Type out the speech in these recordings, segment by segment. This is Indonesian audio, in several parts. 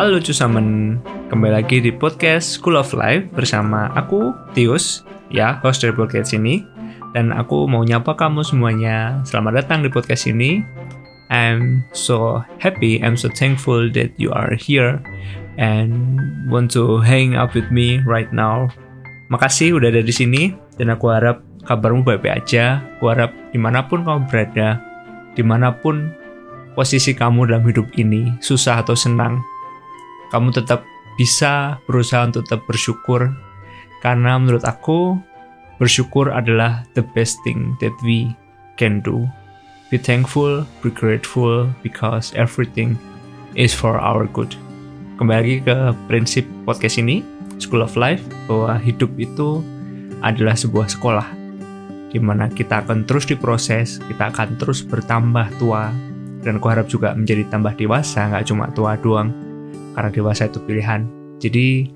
Halo Cusamen, kembali lagi di podcast School of Life bersama aku, Tius, ya, host dari podcast ini. Dan aku mau nyapa kamu semuanya, selamat datang di podcast ini. I'm so happy, I'm so thankful that you are here and want to hang up with me right now. Makasih udah ada di sini, dan aku harap kabarmu baik-baik aja. Aku harap di mana pun kamu berada, di mana pun posisi kamu dalam hidup ini, susah atau senang, kamu tetap bisa berusaha untuk tetap bersyukur karena menurut aku bersyukur adalah the best thing that we can do. Be thankful, be grateful because everything is for our good. Kembali ke prinsip podcast ini, School of Life, bahwa hidup itu adalah sebuah sekolah di mana kita akan terus diproses, kita akan terus bertambah tua, dan aku harap juga menjadi tambah dewasa, nggak cuma tua doang, karena dewasa itu pilihan. Jadi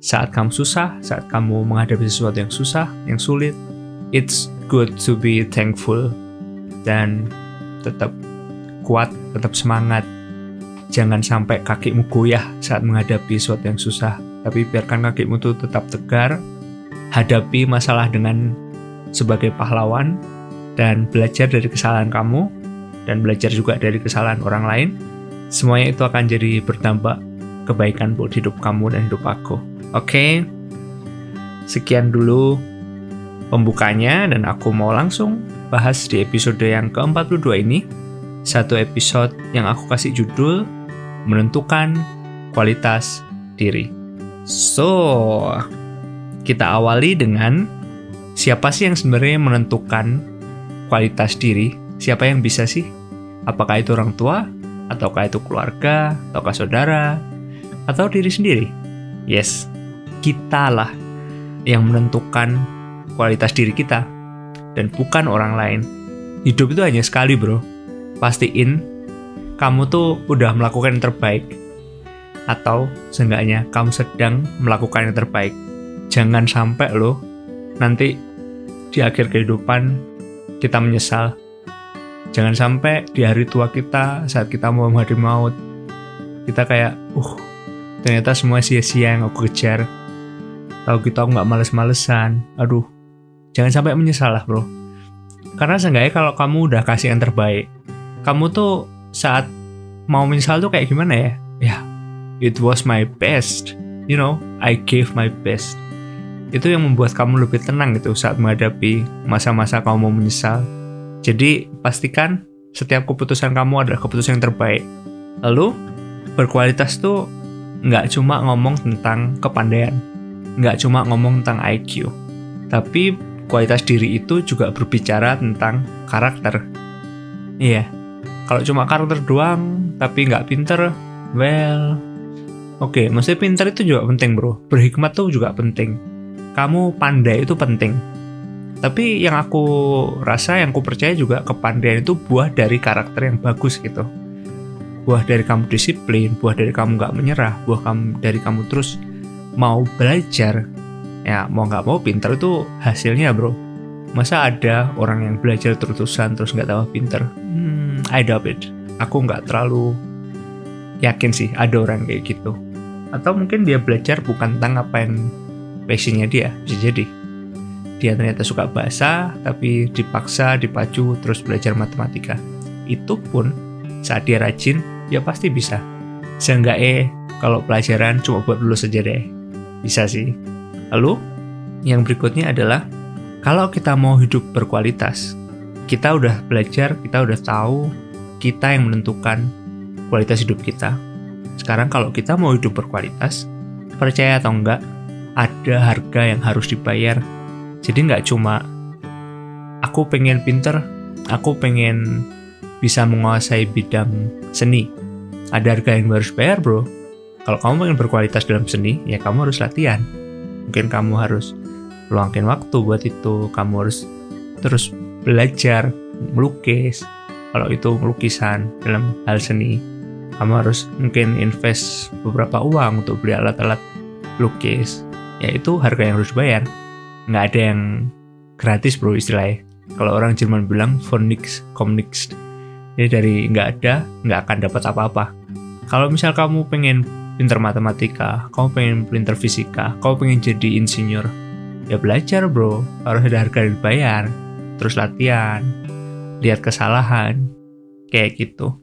saat kamu susah, saat kamu menghadapi sesuatu yang susah, yang sulit, it's good to be thankful dan tetap kuat, tetap semangat. Jangan sampai kakimu goyah saat menghadapi sesuatu yang susah, tapi biarkan kakimu tuh tetap tegar, hadapi masalah dengan sebagai pahlawan, dan belajar dari kesalahan kamu, dan belajar juga dari kesalahan orang lain, semuanya itu akan jadi berdampak kebaikan buat hidup kamu dan hidup aku. Oke, okay? sekian dulu pembukanya dan aku mau langsung bahas di episode yang ke-42 ini. Satu episode yang aku kasih judul Menentukan Kualitas Diri. So, kita awali dengan siapa sih yang sebenarnya menentukan kualitas diri? Siapa yang bisa sih? Apakah itu orang tua? Ataukah itu keluarga? Ataukah saudara? Atau diri sendiri? Yes, kitalah yang menentukan kualitas diri kita dan bukan orang lain. Hidup itu hanya sekali, bro. Pastiin kamu tuh udah melakukan yang terbaik. Atau seenggaknya kamu sedang melakukan yang terbaik. Jangan sampai lo nanti di akhir kehidupan kita menyesal. Jangan sampai di hari tua kita saat kita mau menghadapi maut kita kayak, uh, ternyata semua sia-sia yang aku kejar. Tahu gitu aku nggak males-malesan. Aduh, jangan sampai menyesal lah bro. Karena seenggaknya kalau kamu udah kasih yang terbaik, kamu tuh saat mau menyesal tuh kayak gimana ya? Ya, it was my best. You know, I gave my best. Itu yang membuat kamu lebih tenang gitu saat menghadapi masa-masa kamu mau menyesal. Jadi, pastikan setiap keputusan kamu adalah keputusan yang terbaik. Lalu, berkualitas tuh nggak cuma ngomong tentang kepandaian, nggak cuma ngomong tentang IQ, tapi kualitas diri itu juga berbicara tentang karakter. Iya, kalau cuma karakter doang, tapi nggak pinter, well, oke, okay, maksudnya pinter itu juga penting bro, berhikmat tuh juga penting. Kamu pandai itu penting. Tapi yang aku rasa, yang aku percaya juga kepandaian itu buah dari karakter yang bagus gitu buah dari kamu disiplin, buah dari kamu nggak menyerah, buah kamu dari kamu terus mau belajar. Ya mau nggak mau pinter itu hasilnya bro. Masa ada orang yang belajar terus-terusan terus nggak tambah pinter? Hmm, I doubt it. Aku nggak terlalu yakin sih ada orang kayak gitu. Atau mungkin dia belajar bukan tentang apa yang passionnya dia, bisa jadi. Dia ternyata suka bahasa, tapi dipaksa, dipacu, terus belajar matematika. Itu pun saat dia rajin, ya pasti bisa. Seenggaknya kalau pelajaran cuma buat lulus saja deh. Bisa sih. Lalu, yang berikutnya adalah kalau kita mau hidup berkualitas, kita udah belajar, kita udah tahu, kita yang menentukan kualitas hidup kita. Sekarang kalau kita mau hidup berkualitas, percaya atau enggak, ada harga yang harus dibayar. Jadi nggak cuma aku pengen pinter, aku pengen bisa menguasai bidang seni. Ada harga yang harus bayar bro. Kalau kamu ingin berkualitas dalam seni, ya kamu harus latihan. Mungkin kamu harus luangkan waktu buat itu. Kamu harus terus belajar melukis. Kalau itu lukisan dalam hal seni, kamu harus mungkin invest beberapa uang untuk beli alat-alat lukis. Ya itu harga yang harus bayar. Nggak ada yang gratis bro istilahnya. Kalau orang Jerman bilang von nix komm nix jadi dari nggak ada, nggak akan dapat apa-apa. Kalau misal kamu pengen pinter matematika, kamu pengen pinter fisika, kamu pengen jadi insinyur, ya belajar bro, harus ada harga dibayar, terus latihan, lihat kesalahan, kayak gitu.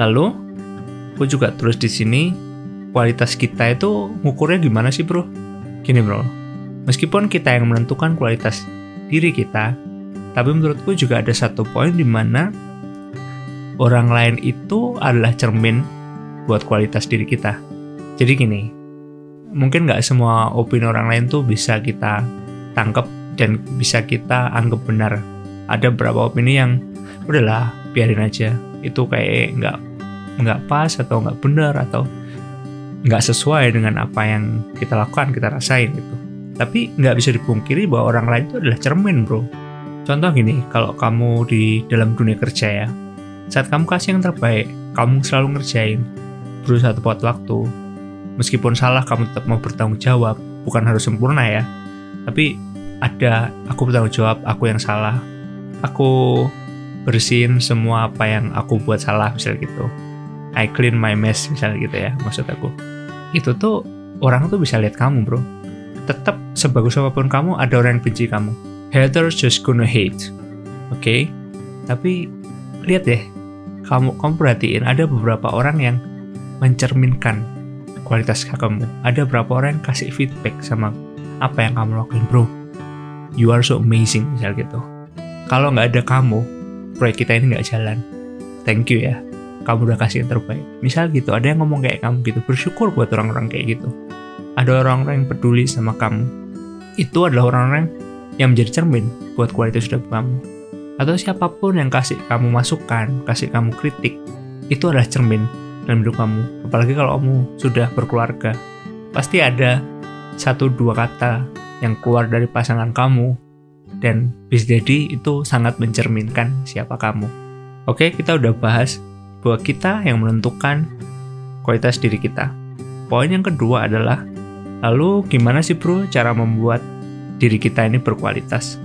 Lalu, aku juga terus di sini kualitas kita itu ngukurnya gimana sih bro? Gini bro, meskipun kita yang menentukan kualitas diri kita, tapi menurutku juga ada satu poin di mana orang lain itu adalah cermin buat kualitas diri kita. Jadi gini, mungkin nggak semua opini orang lain tuh bisa kita tangkap dan bisa kita anggap benar. Ada beberapa opini yang udahlah biarin aja itu kayak nggak nggak pas atau nggak benar atau nggak sesuai dengan apa yang kita lakukan kita rasain gitu. Tapi nggak bisa dipungkiri bahwa orang lain itu adalah cermin bro. Contoh gini, kalau kamu di dalam dunia kerja ya, saat kamu kasih yang terbaik, kamu selalu ngerjain, berusaha tepat waktu, meskipun salah kamu tetap mau bertanggung jawab bukan harus sempurna ya. Tapi ada aku bertanggung jawab aku yang salah. Aku bersihin semua apa yang aku buat salah misalnya gitu. I clean my mess misalnya gitu ya maksud aku. Itu tuh orang tuh bisa lihat kamu bro tetap sebagus apa pun kamu ada orang yang benci kamu haters just gonna hate oke okay? tapi lihat deh kamu kamu perhatiin ada beberapa orang yang mencerminkan kualitas kamu. Ada berapa orang yang kasih feedback sama apa yang kamu lakuin, bro. You are so amazing, misal gitu. Kalau nggak ada kamu, proyek kita ini nggak jalan. Thank you ya, kamu udah kasih yang terbaik. Misal gitu, ada yang ngomong kayak kamu gitu, bersyukur buat orang-orang kayak gitu. Ada orang-orang yang peduli sama kamu. Itu adalah orang-orang yang menjadi cermin buat kualitas hidup kamu. Atau siapa pun yang kasih kamu masukan, kasih kamu kritik, itu adalah cermin dalam hidup kamu. Apalagi kalau kamu sudah berkeluarga, pasti ada satu dua kata yang keluar dari pasangan kamu dan bisa jadi itu sangat mencerminkan siapa kamu. Oke, kita udah bahas bahwa kita yang menentukan kualitas diri kita. Poin yang kedua adalah lalu gimana sih bro cara membuat diri kita ini berkualitas?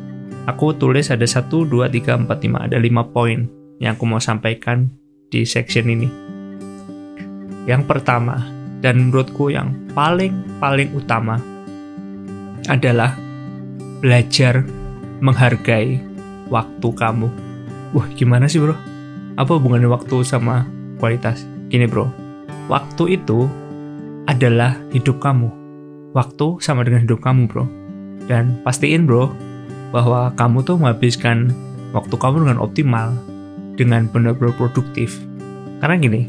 Aku tulis ada 1, 2, 3, 4, 5, ada 5 poin yang aku mau sampaikan di section ini. Yang pertama, dan menurutku yang paling-paling utama adalah belajar menghargai waktu kamu. Wah, gimana sih bro? Apa hubungannya waktu sama kualitas? Gini bro, waktu itu adalah hidup kamu. Waktu sama dengan hidup kamu bro. Dan pastiin bro, bahwa kamu tuh menghabiskan waktu kamu dengan optimal, dengan benar-benar produktif. Karena gini,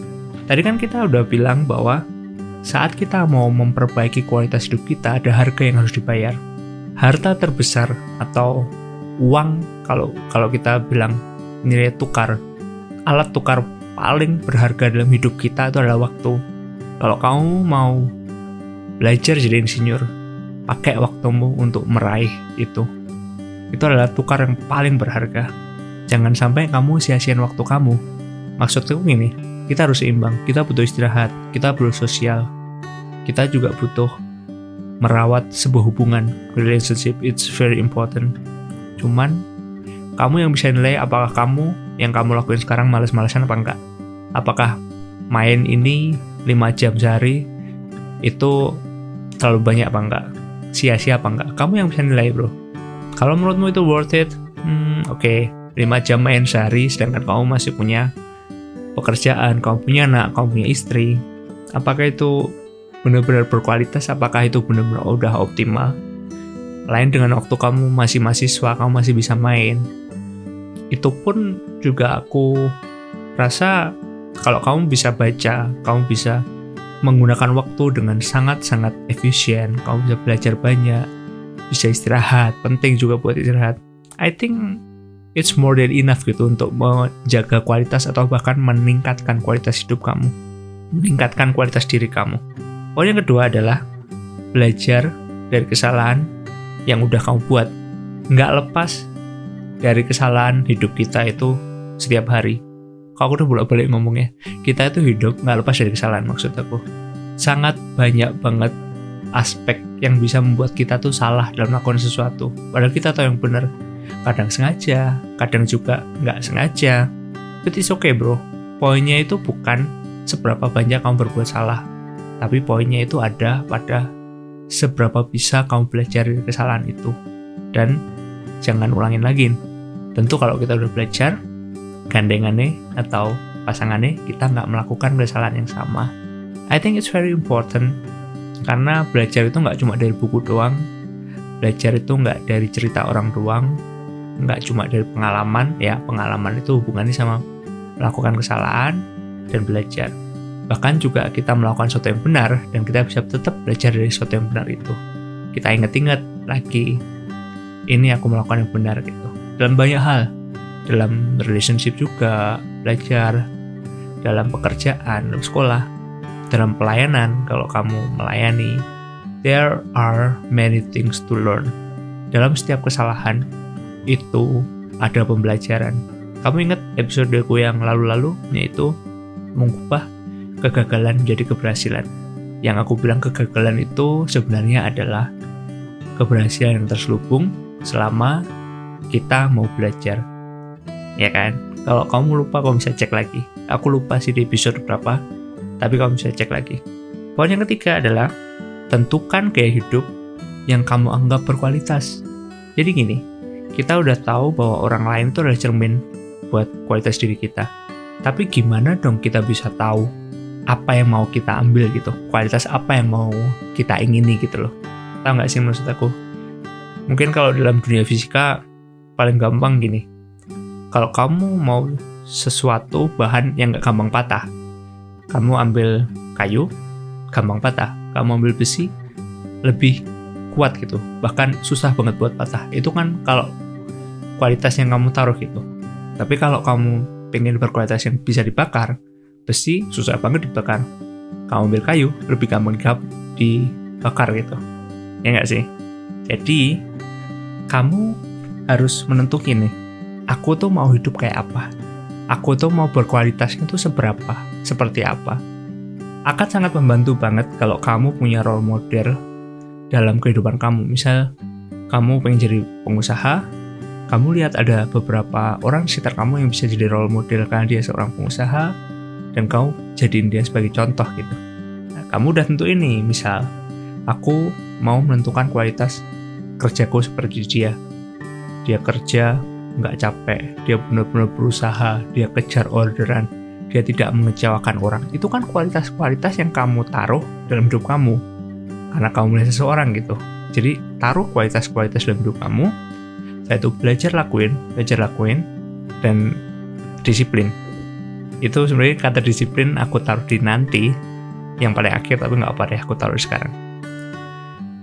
Tadi kan kita udah bilang bahwa saat kita mau memperbaiki kualitas hidup kita, ada harga yang harus dibayar. Harta terbesar atau uang kalau kalau kita bilang nilai tukar, alat tukar paling berharga dalam hidup kita itu adalah waktu. Kalau kamu mau belajar jadi insinyur, pakai waktumu untuk meraih itu. Itu adalah tukar yang paling berharga. Jangan sampai kamu sia-siain waktu kamu. Maksudku gini, kita harus seimbang. Kita butuh istirahat, kita butuh sosial, kita juga butuh merawat sebuah hubungan. Relationship it's very important. Cuman kamu yang bisa nilai apakah kamu yang kamu lakuin sekarang males-malesan apa enggak. Apakah main ini 5 jam sehari itu terlalu banyak apa enggak? Sia-sia apa enggak? Kamu yang bisa nilai, bro. Kalau menurutmu itu worth it, hmm, oke. Okay. 5 jam main sehari sedangkan kamu masih punya pekerjaan, kamu punya anak, kamu punya istri, apakah itu benar-benar berkualitas, apakah itu benar-benar udah optimal? Lain dengan waktu kamu masih mahasiswa, kamu masih bisa main. Itu pun juga aku rasa kalau kamu bisa baca, kamu bisa menggunakan waktu dengan sangat-sangat efisien, kamu bisa belajar banyak, bisa istirahat, penting juga buat istirahat. I think it's more than enough gitu untuk menjaga kualitas atau bahkan meningkatkan kualitas hidup kamu, meningkatkan kualitas diri kamu. Poin yang kedua adalah belajar dari kesalahan yang udah kamu buat. Nggak lepas dari kesalahan hidup kita itu setiap hari. Kalau aku udah bolak-balik ngomongnya, kita itu hidup nggak lepas dari kesalahan maksud aku. Sangat banyak banget aspek yang bisa membuat kita tuh salah dalam melakukan sesuatu. Padahal kita tahu yang benar kadang sengaja, kadang juga nggak sengaja. But it's okay bro. Poinnya itu bukan seberapa banyak kamu berbuat salah. Tapi poinnya itu ada pada seberapa bisa kamu belajar dari kesalahan itu. Dan jangan ulangin lagi. Tentu kalau kita udah belajar, gandengannya atau pasangannya kita nggak melakukan kesalahan yang sama. I think it's very important karena belajar itu nggak cuma dari buku doang, belajar itu nggak dari cerita orang doang, nggak cuma dari pengalaman, ya pengalaman itu hubungannya sama melakukan kesalahan dan belajar. Bahkan juga kita melakukan sesuatu yang benar dan kita bisa tetap belajar dari sesuatu yang benar itu. Kita ingat-ingat lagi, ini aku melakukan yang benar gitu. Dalam banyak hal, dalam relationship juga, belajar, dalam pekerjaan, dalam sekolah, dalam pelayanan, kalau kamu melayani, there are many things to learn. Dalam setiap kesalahan, itu ada pembelajaran. Kamu ingat episode episodeku yang lalu-lalu, yaitu mengubah kegagalan menjadi keberhasilan. Yang aku bilang kegagalan itu sebenarnya adalah keberhasilan yang terselubung selama kita mau belajar. Ya kan? Kalau kamu lupa, kamu bisa cek lagi. Aku lupa sih di episode berapa, tapi kamu bisa cek lagi. Poin yang ketiga adalah tentukan gaya hidup yang kamu anggap berkualitas. Jadi gini, kita udah tahu bahwa orang lain itu adalah cermin buat kualitas diri kita. Tapi gimana dong kita bisa tahu apa yang mau kita ambil gitu, kualitas apa yang mau kita ingini gitu loh. Tahu nggak sih maksud aku? Mungkin kalau dalam dunia fisika paling gampang gini. Kalau kamu mau sesuatu bahan yang nggak gampang patah, kamu ambil kayu, gampang patah. Kamu ambil besi, lebih kuat gitu. Bahkan susah banget buat patah. Itu kan kalau kualitas yang kamu taruh gitu. Tapi kalau kamu pengen berkualitas yang bisa dibakar, besi susah banget dibakar. Kamu ambil kayu, lebih gampang dibakar gitu. Ya nggak sih? Jadi, kamu harus menentukan nih, aku tuh mau hidup kayak apa? Aku tuh mau berkualitasnya tuh seberapa? Seperti apa? Akan sangat membantu banget kalau kamu punya role model dalam kehidupan kamu. Misal, kamu pengen jadi pengusaha, kamu lihat ada beberapa orang sekitar kamu yang bisa jadi role model karena dia seorang pengusaha dan kamu jadiin dia sebagai contoh gitu. Nah, kamu udah tentu ini, misal aku mau menentukan kualitas kerjaku seperti dia. Dia kerja nggak capek, dia benar-benar berusaha, dia kejar orderan, dia tidak mengecewakan orang. Itu kan kualitas-kualitas yang kamu taruh dalam hidup kamu. Karena kamu melihat seseorang gitu. Jadi taruh kualitas-kualitas dalam hidup kamu, yaitu belajar lakuin, belajar lakuin, dan disiplin. Itu sebenarnya kata disiplin aku taruh di nanti, yang paling akhir tapi nggak apa deh aku taruh sekarang.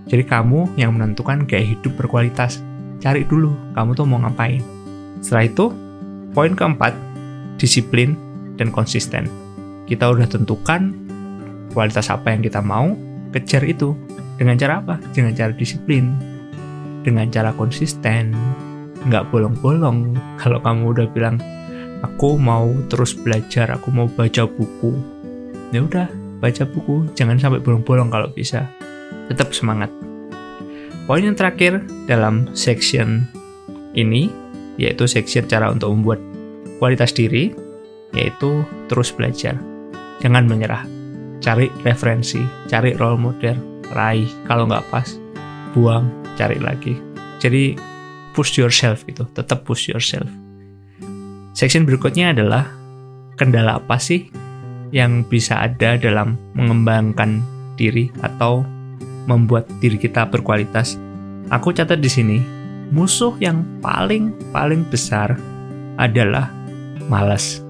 Jadi kamu yang menentukan gaya hidup berkualitas. Cari dulu kamu tuh mau ngapain. Setelah itu, poin keempat, disiplin dan konsisten. Kita udah tentukan kualitas apa yang kita mau, kejar itu. Dengan cara apa? Dengan cara disiplin, dengan cara konsisten, nggak bolong-bolong. Kalau kamu udah bilang, aku mau terus belajar, aku mau baca buku, ya udah baca buku, jangan sampai bolong-bolong kalau bisa. Tetap semangat. Poin yang terakhir dalam section ini yaitu section cara untuk membuat kualitas diri, yaitu terus belajar. Jangan menyerah. Cari referensi, cari role model, raih. Kalau nggak pas, buang, cari lagi. Jadi push yourself gitu, tetap push yourself. Section berikutnya adalah kendala apa sih yang bisa ada dalam mengembangkan diri atau membuat diri kita berkualitas. Aku catat di sini, musuh yang paling paling besar adalah malas.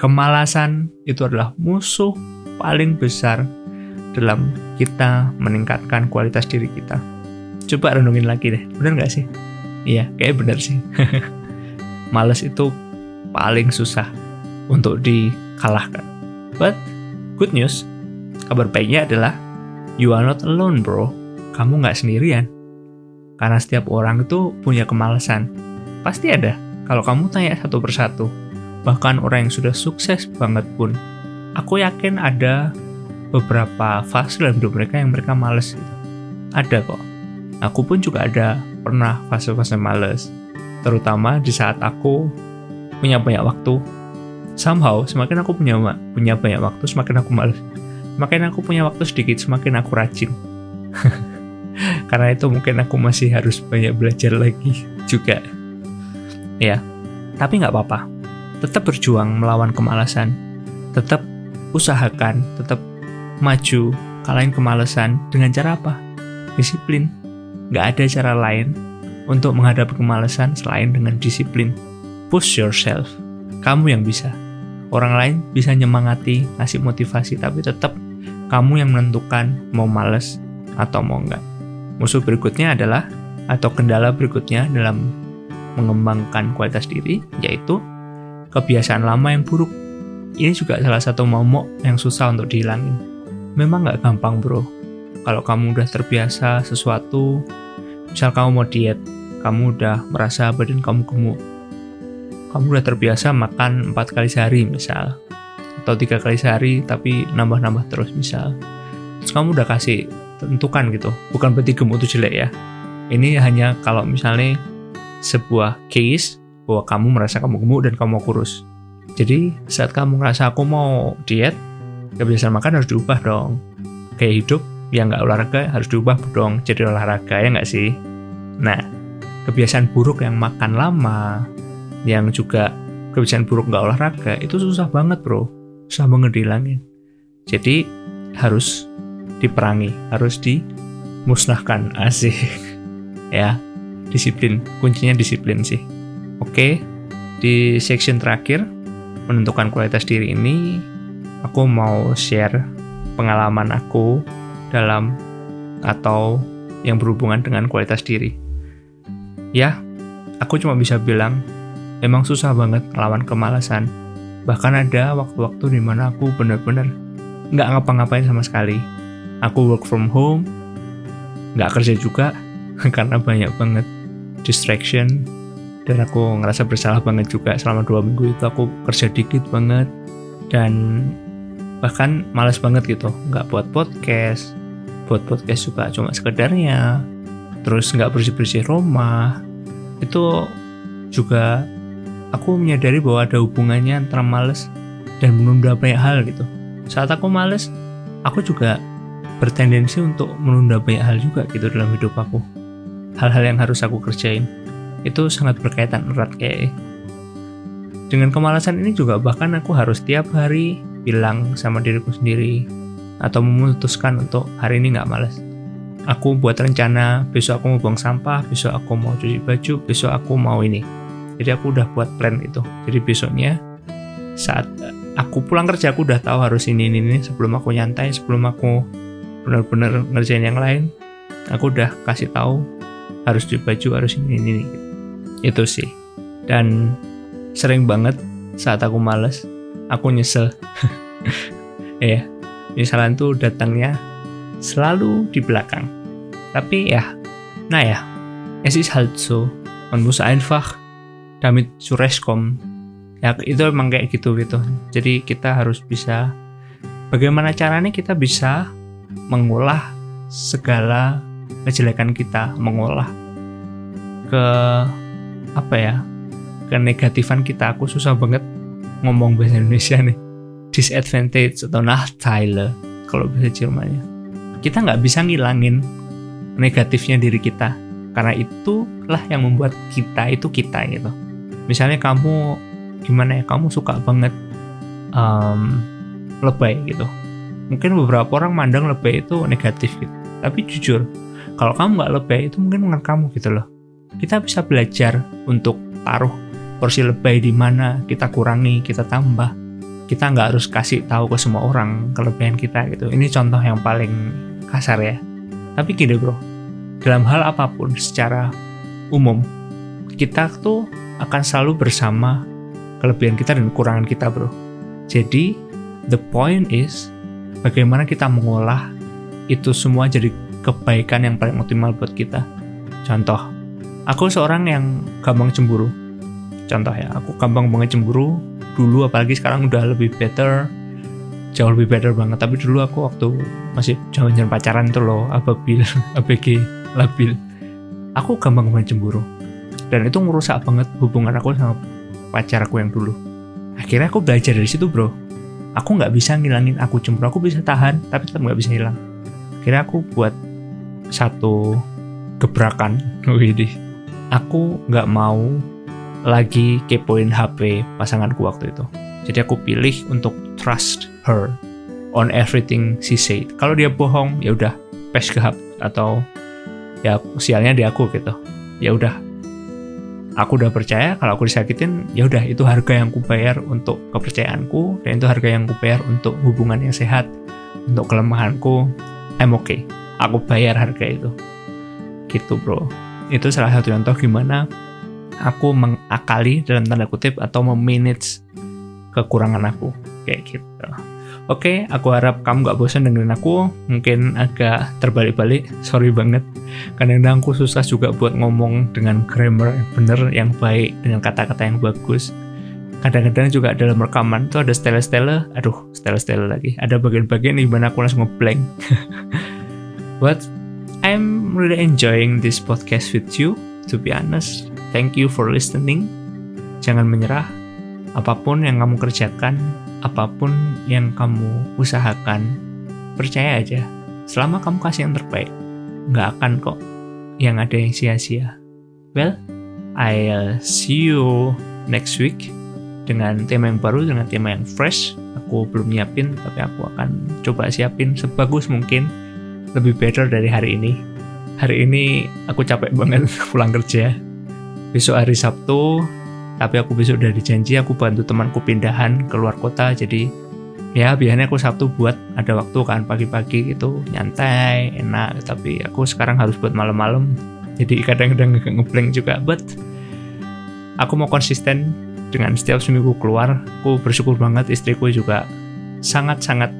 Kemalasan itu adalah musuh paling besar dalam kita meningkatkan kualitas diri kita. Coba renungin lagi deh, bener nggak sih? Iya, kayak bener sih. Males itu paling susah untuk dikalahkan. But good news, kabar baiknya adalah you are not alone bro. Kamu nggak sendirian. Karena setiap orang itu punya kemalasan. Pasti ada. Kalau kamu tanya satu persatu, bahkan orang yang sudah sukses banget pun, aku yakin ada beberapa fase dalam hidup mereka yang mereka males gitu. Ada kok Aku pun juga ada pernah fase-fase males, terutama di saat aku punya banyak waktu somehow semakin aku punya punya banyak waktu semakin aku males semakin aku punya waktu sedikit semakin aku rajin karena itu mungkin aku masih harus banyak belajar lagi juga. Ya tapi nggak apa-apa. Tetap berjuang melawan kemalasan. Tetap usahakan tetap maju kalahin kemalasan. Dengan cara apa? Disiplin. Nggak ada cara lain untuk menghadapi kemalasan selain dengan disiplin. Push yourself. Kamu yang bisa. Orang lain bisa nyemangati ngasih motivasi tapi tetap kamu yang menentukan mau males atau mau enggak Musuh berikutnya adalah atau kendala berikutnya dalam mengembangkan kualitas diri yaitu kebiasaan lama yang buruk. Ini juga salah satu momok yang susah untuk dihilangin. Memang nggak gampang bro. Kalau kamu udah terbiasa sesuatu, misal kamu mau diet, kamu udah merasa badan kamu gemuk, kamu udah terbiasa makan empat kali sehari misal, atau tiga kali sehari tapi nambah-nambah terus misal. Terus kamu udah kasih tentukan gitu. Bukan berarti gemuk itu jelek ya. Ini hanya kalau misalnya sebuah case bahwa kamu merasa kamu gemuk dan kamu mau kurus. Jadi saat kamu merasa aku mau diet kebiasaan makan harus diubah dong. Kayak hidup yang nggak olahraga harus diubah dong. Jadi olahraga ya nggak sih? Nah kebiasaan buruk yang makan lama yang juga kebiasaan buruk nggak olahraga itu susah banget bro. Susah banget dihilangin. Jadi harus diperangi, harus dimusnahkan. Asik. ya, disiplin. Kuncinya disiplin sih. Oke, di section terakhir menentukan kualitas diri ini aku mau share pengalaman aku dalam atau yang berhubungan dengan kualitas diri. Ya, aku cuma bisa bilang memang susah banget melawan kemalasan. Bahkan ada waktu-waktu di mana aku benar-benar nggak ngapa-ngapain sama sekali aku work from home nggak kerja juga karena banyak banget distraction. Dan aku ngerasa bersalah banget juga selama dua minggu itu aku kerja dikit banget. Dan bahkan males banget gitu nggak buat podcast. Buat podcast juga cuma sekedarnya. Terus nggak bersih bersih rumah. Itu juga aku menyadari bahwa ada hubungannya antara males dan menunda banyak hal gitu. Saat aku males aku juga bertendensi untuk menunda banyak hal juga gitu dalam hidup aku. Hal-hal yang harus aku kerjain itu sangat berkaitan erat kayak dengan kemalasan ini juga bahkan aku harus tiap hari bilang sama diriku sendiri atau memutuskan untuk hari ini nggak malas. Aku buat rencana besok aku mau buang sampah, besok aku mau cuci baju, besok aku mau ini. Jadi aku udah buat plan itu. Jadi besoknya saat aku pulang kerja aku udah tahu harus ini ini, ini sebelum aku nyantai, sebelum aku benar-benar ngerjain yang lain aku udah kasih tahu harus di baju harus ini ini, ini. itu sih. Dan sering banget saat aku males aku nyesel. Ya misalnya tuh datangnya selalu di belakang. Tapi ya nah ya. Es ist halt so man muss einfach damit zurechtkommen. Ya itu emang kayak gitu gitu. Jadi kita harus bisa bagaimana caranya kita bisa mengolah segala kejelekan kita, mengolah ke apa ya? ke negatifan kita. Aku susah banget ngomong bahasa Indonesia nih. Disadvantage atau Nachteile kalau bahasa Jermannya. Kita nggak bisa ngilangin negatifnya diri kita karena itulah yang membuat kita itu kita gitu. Misalnya kamu gimana ya? Kamu suka banget um, lebay gitu mungkin beberapa orang mandang lebay itu negatif gitu. Tapi jujur kalau kamu nggak lebay itu mungkin menurut kamu gitu loh. Kita bisa belajar untuk taruh porsi lebay di mana kita kurangi kita tambah. Kita nggak harus kasih tahu ke semua orang kelebihan kita gitu. Ini contoh yang paling kasar ya. Tapi gini bro. Dalam hal apa pun secara umum kita tuh akan selalu bersama kelebihan kita dan kekurangan kita bro. Jadi the point is bagaimana kita mengolah itu semua jadi kebaikan yang paling optimal buat kita. Contoh, aku seorang yang gampang cemburu. Contoh ya, aku gampang banget cemburu. Dulu apalagi sekarang udah lebih better, jauh lebih better banget. Tapi dulu aku waktu masih zaman-zaman pacaran itu loh, ababil, ABG, labil. Aku gampang banget cemburu. Dan itu ngerusak banget hubungan aku sama pacar aku yang dulu. akhirnya aku belajar dari situ bro aku nggak bisa ngilangin aku cemburu. Aku bisa tahan tapi tetap nggak bisa hilang. Akhirnya aku buat satu gebrakan. Widih aku nggak mau lagi kepoin HP pasanganku waktu itu. Jadi aku pilih untuk trust her on everything she said. Kalau dia bohong ya udah pes gehap atau ya sialnya di aku gitu. Ya udah aku udah percaya kalau aku disakitin ya udah itu harga yang kubayar untuk kepercayaanku dan itu harga yang kubayar untuk hubungan yang sehat untuk kelemahanku I'm okay. Aku bayar harga itu. Gitu bro. Itu salah satu contoh gimana aku mengakali dalam tanda kutip atau memanage kekurangan aku. Kayak gitu Oke, aku harap kamu gak bosan dengerin aku. Mungkin agak terbalik-balik, sorry banget. Kadang-kadang aku susah juga buat ngomong dengan grammar yang bener, yang baik, dengan kata-kata yang bagus. Kadang-kadang juga dalam rekaman tuh ada style-style, aduh, style-style lagi. Ada bagian-bagian di mana aku langsung ngeblank. But I'm really enjoying this podcast with you, to be honest. Thank you for listening. Jangan menyerah. Apa pun yang kamu kerjakan, apa pun yang kamu usahakan, percaya aja, selama kamu kasih yang terbaik, nggak akan kok yang ada yang sia-sia. Well, I'll see you next week dengan tema yang baru, dengan tema yang fresh. Aku belum nyiapin, tapi aku akan coba siapin sebagus mungkin, lebih better dari hari ini. Hari ini aku capek banget pulang kerja. Besok hari Sabtu, tapi aku besok udah dijanji aku bantu temanku pindahan ke luar kota. Jadi ya biasanya aku Sabtu buat ada waktu kan pagi-pagi itu nyantai enak. Tapi aku sekarang harus buat malam-malam. Jadi kadang-kadang agak ngeblank juga. But aku mau konsisten dengan setiap seminggu keluar. Aku bersyukur banget istriku juga sangat-sangat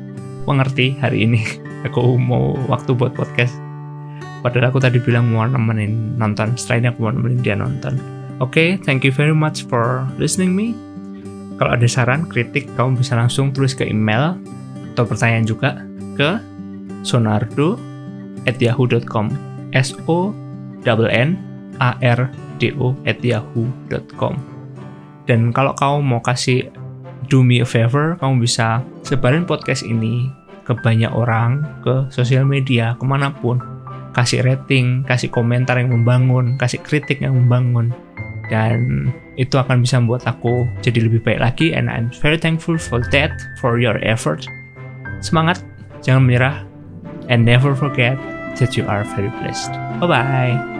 mengerti hari ini. Aku mau waktu buat podcast. Padahal aku tadi bilang mau nemenin nonton. Setelah ini aku mau nemenin dia nonton Oke, okay, thank you very much for listening me. Kalau ada saran, kritik, kamu bisa langsung tulis ke email atau pertanyaan juga ke sonardo at yahoo.com s o n a r d o at yahoo.com dan kalau kamu mau kasih do me a favor kamu bisa sebarin podcast ini ke banyak orang ke sosial media ke mana pun. Kasih rating kasih komentar yang membangun kasih kritik yang membangun dan itu akan bisa membuat aku jadi lebih baik lagi. And I'm very thankful for that for your effort. Semangat jangan menyerah and never forget that you are very blessed. Bye bye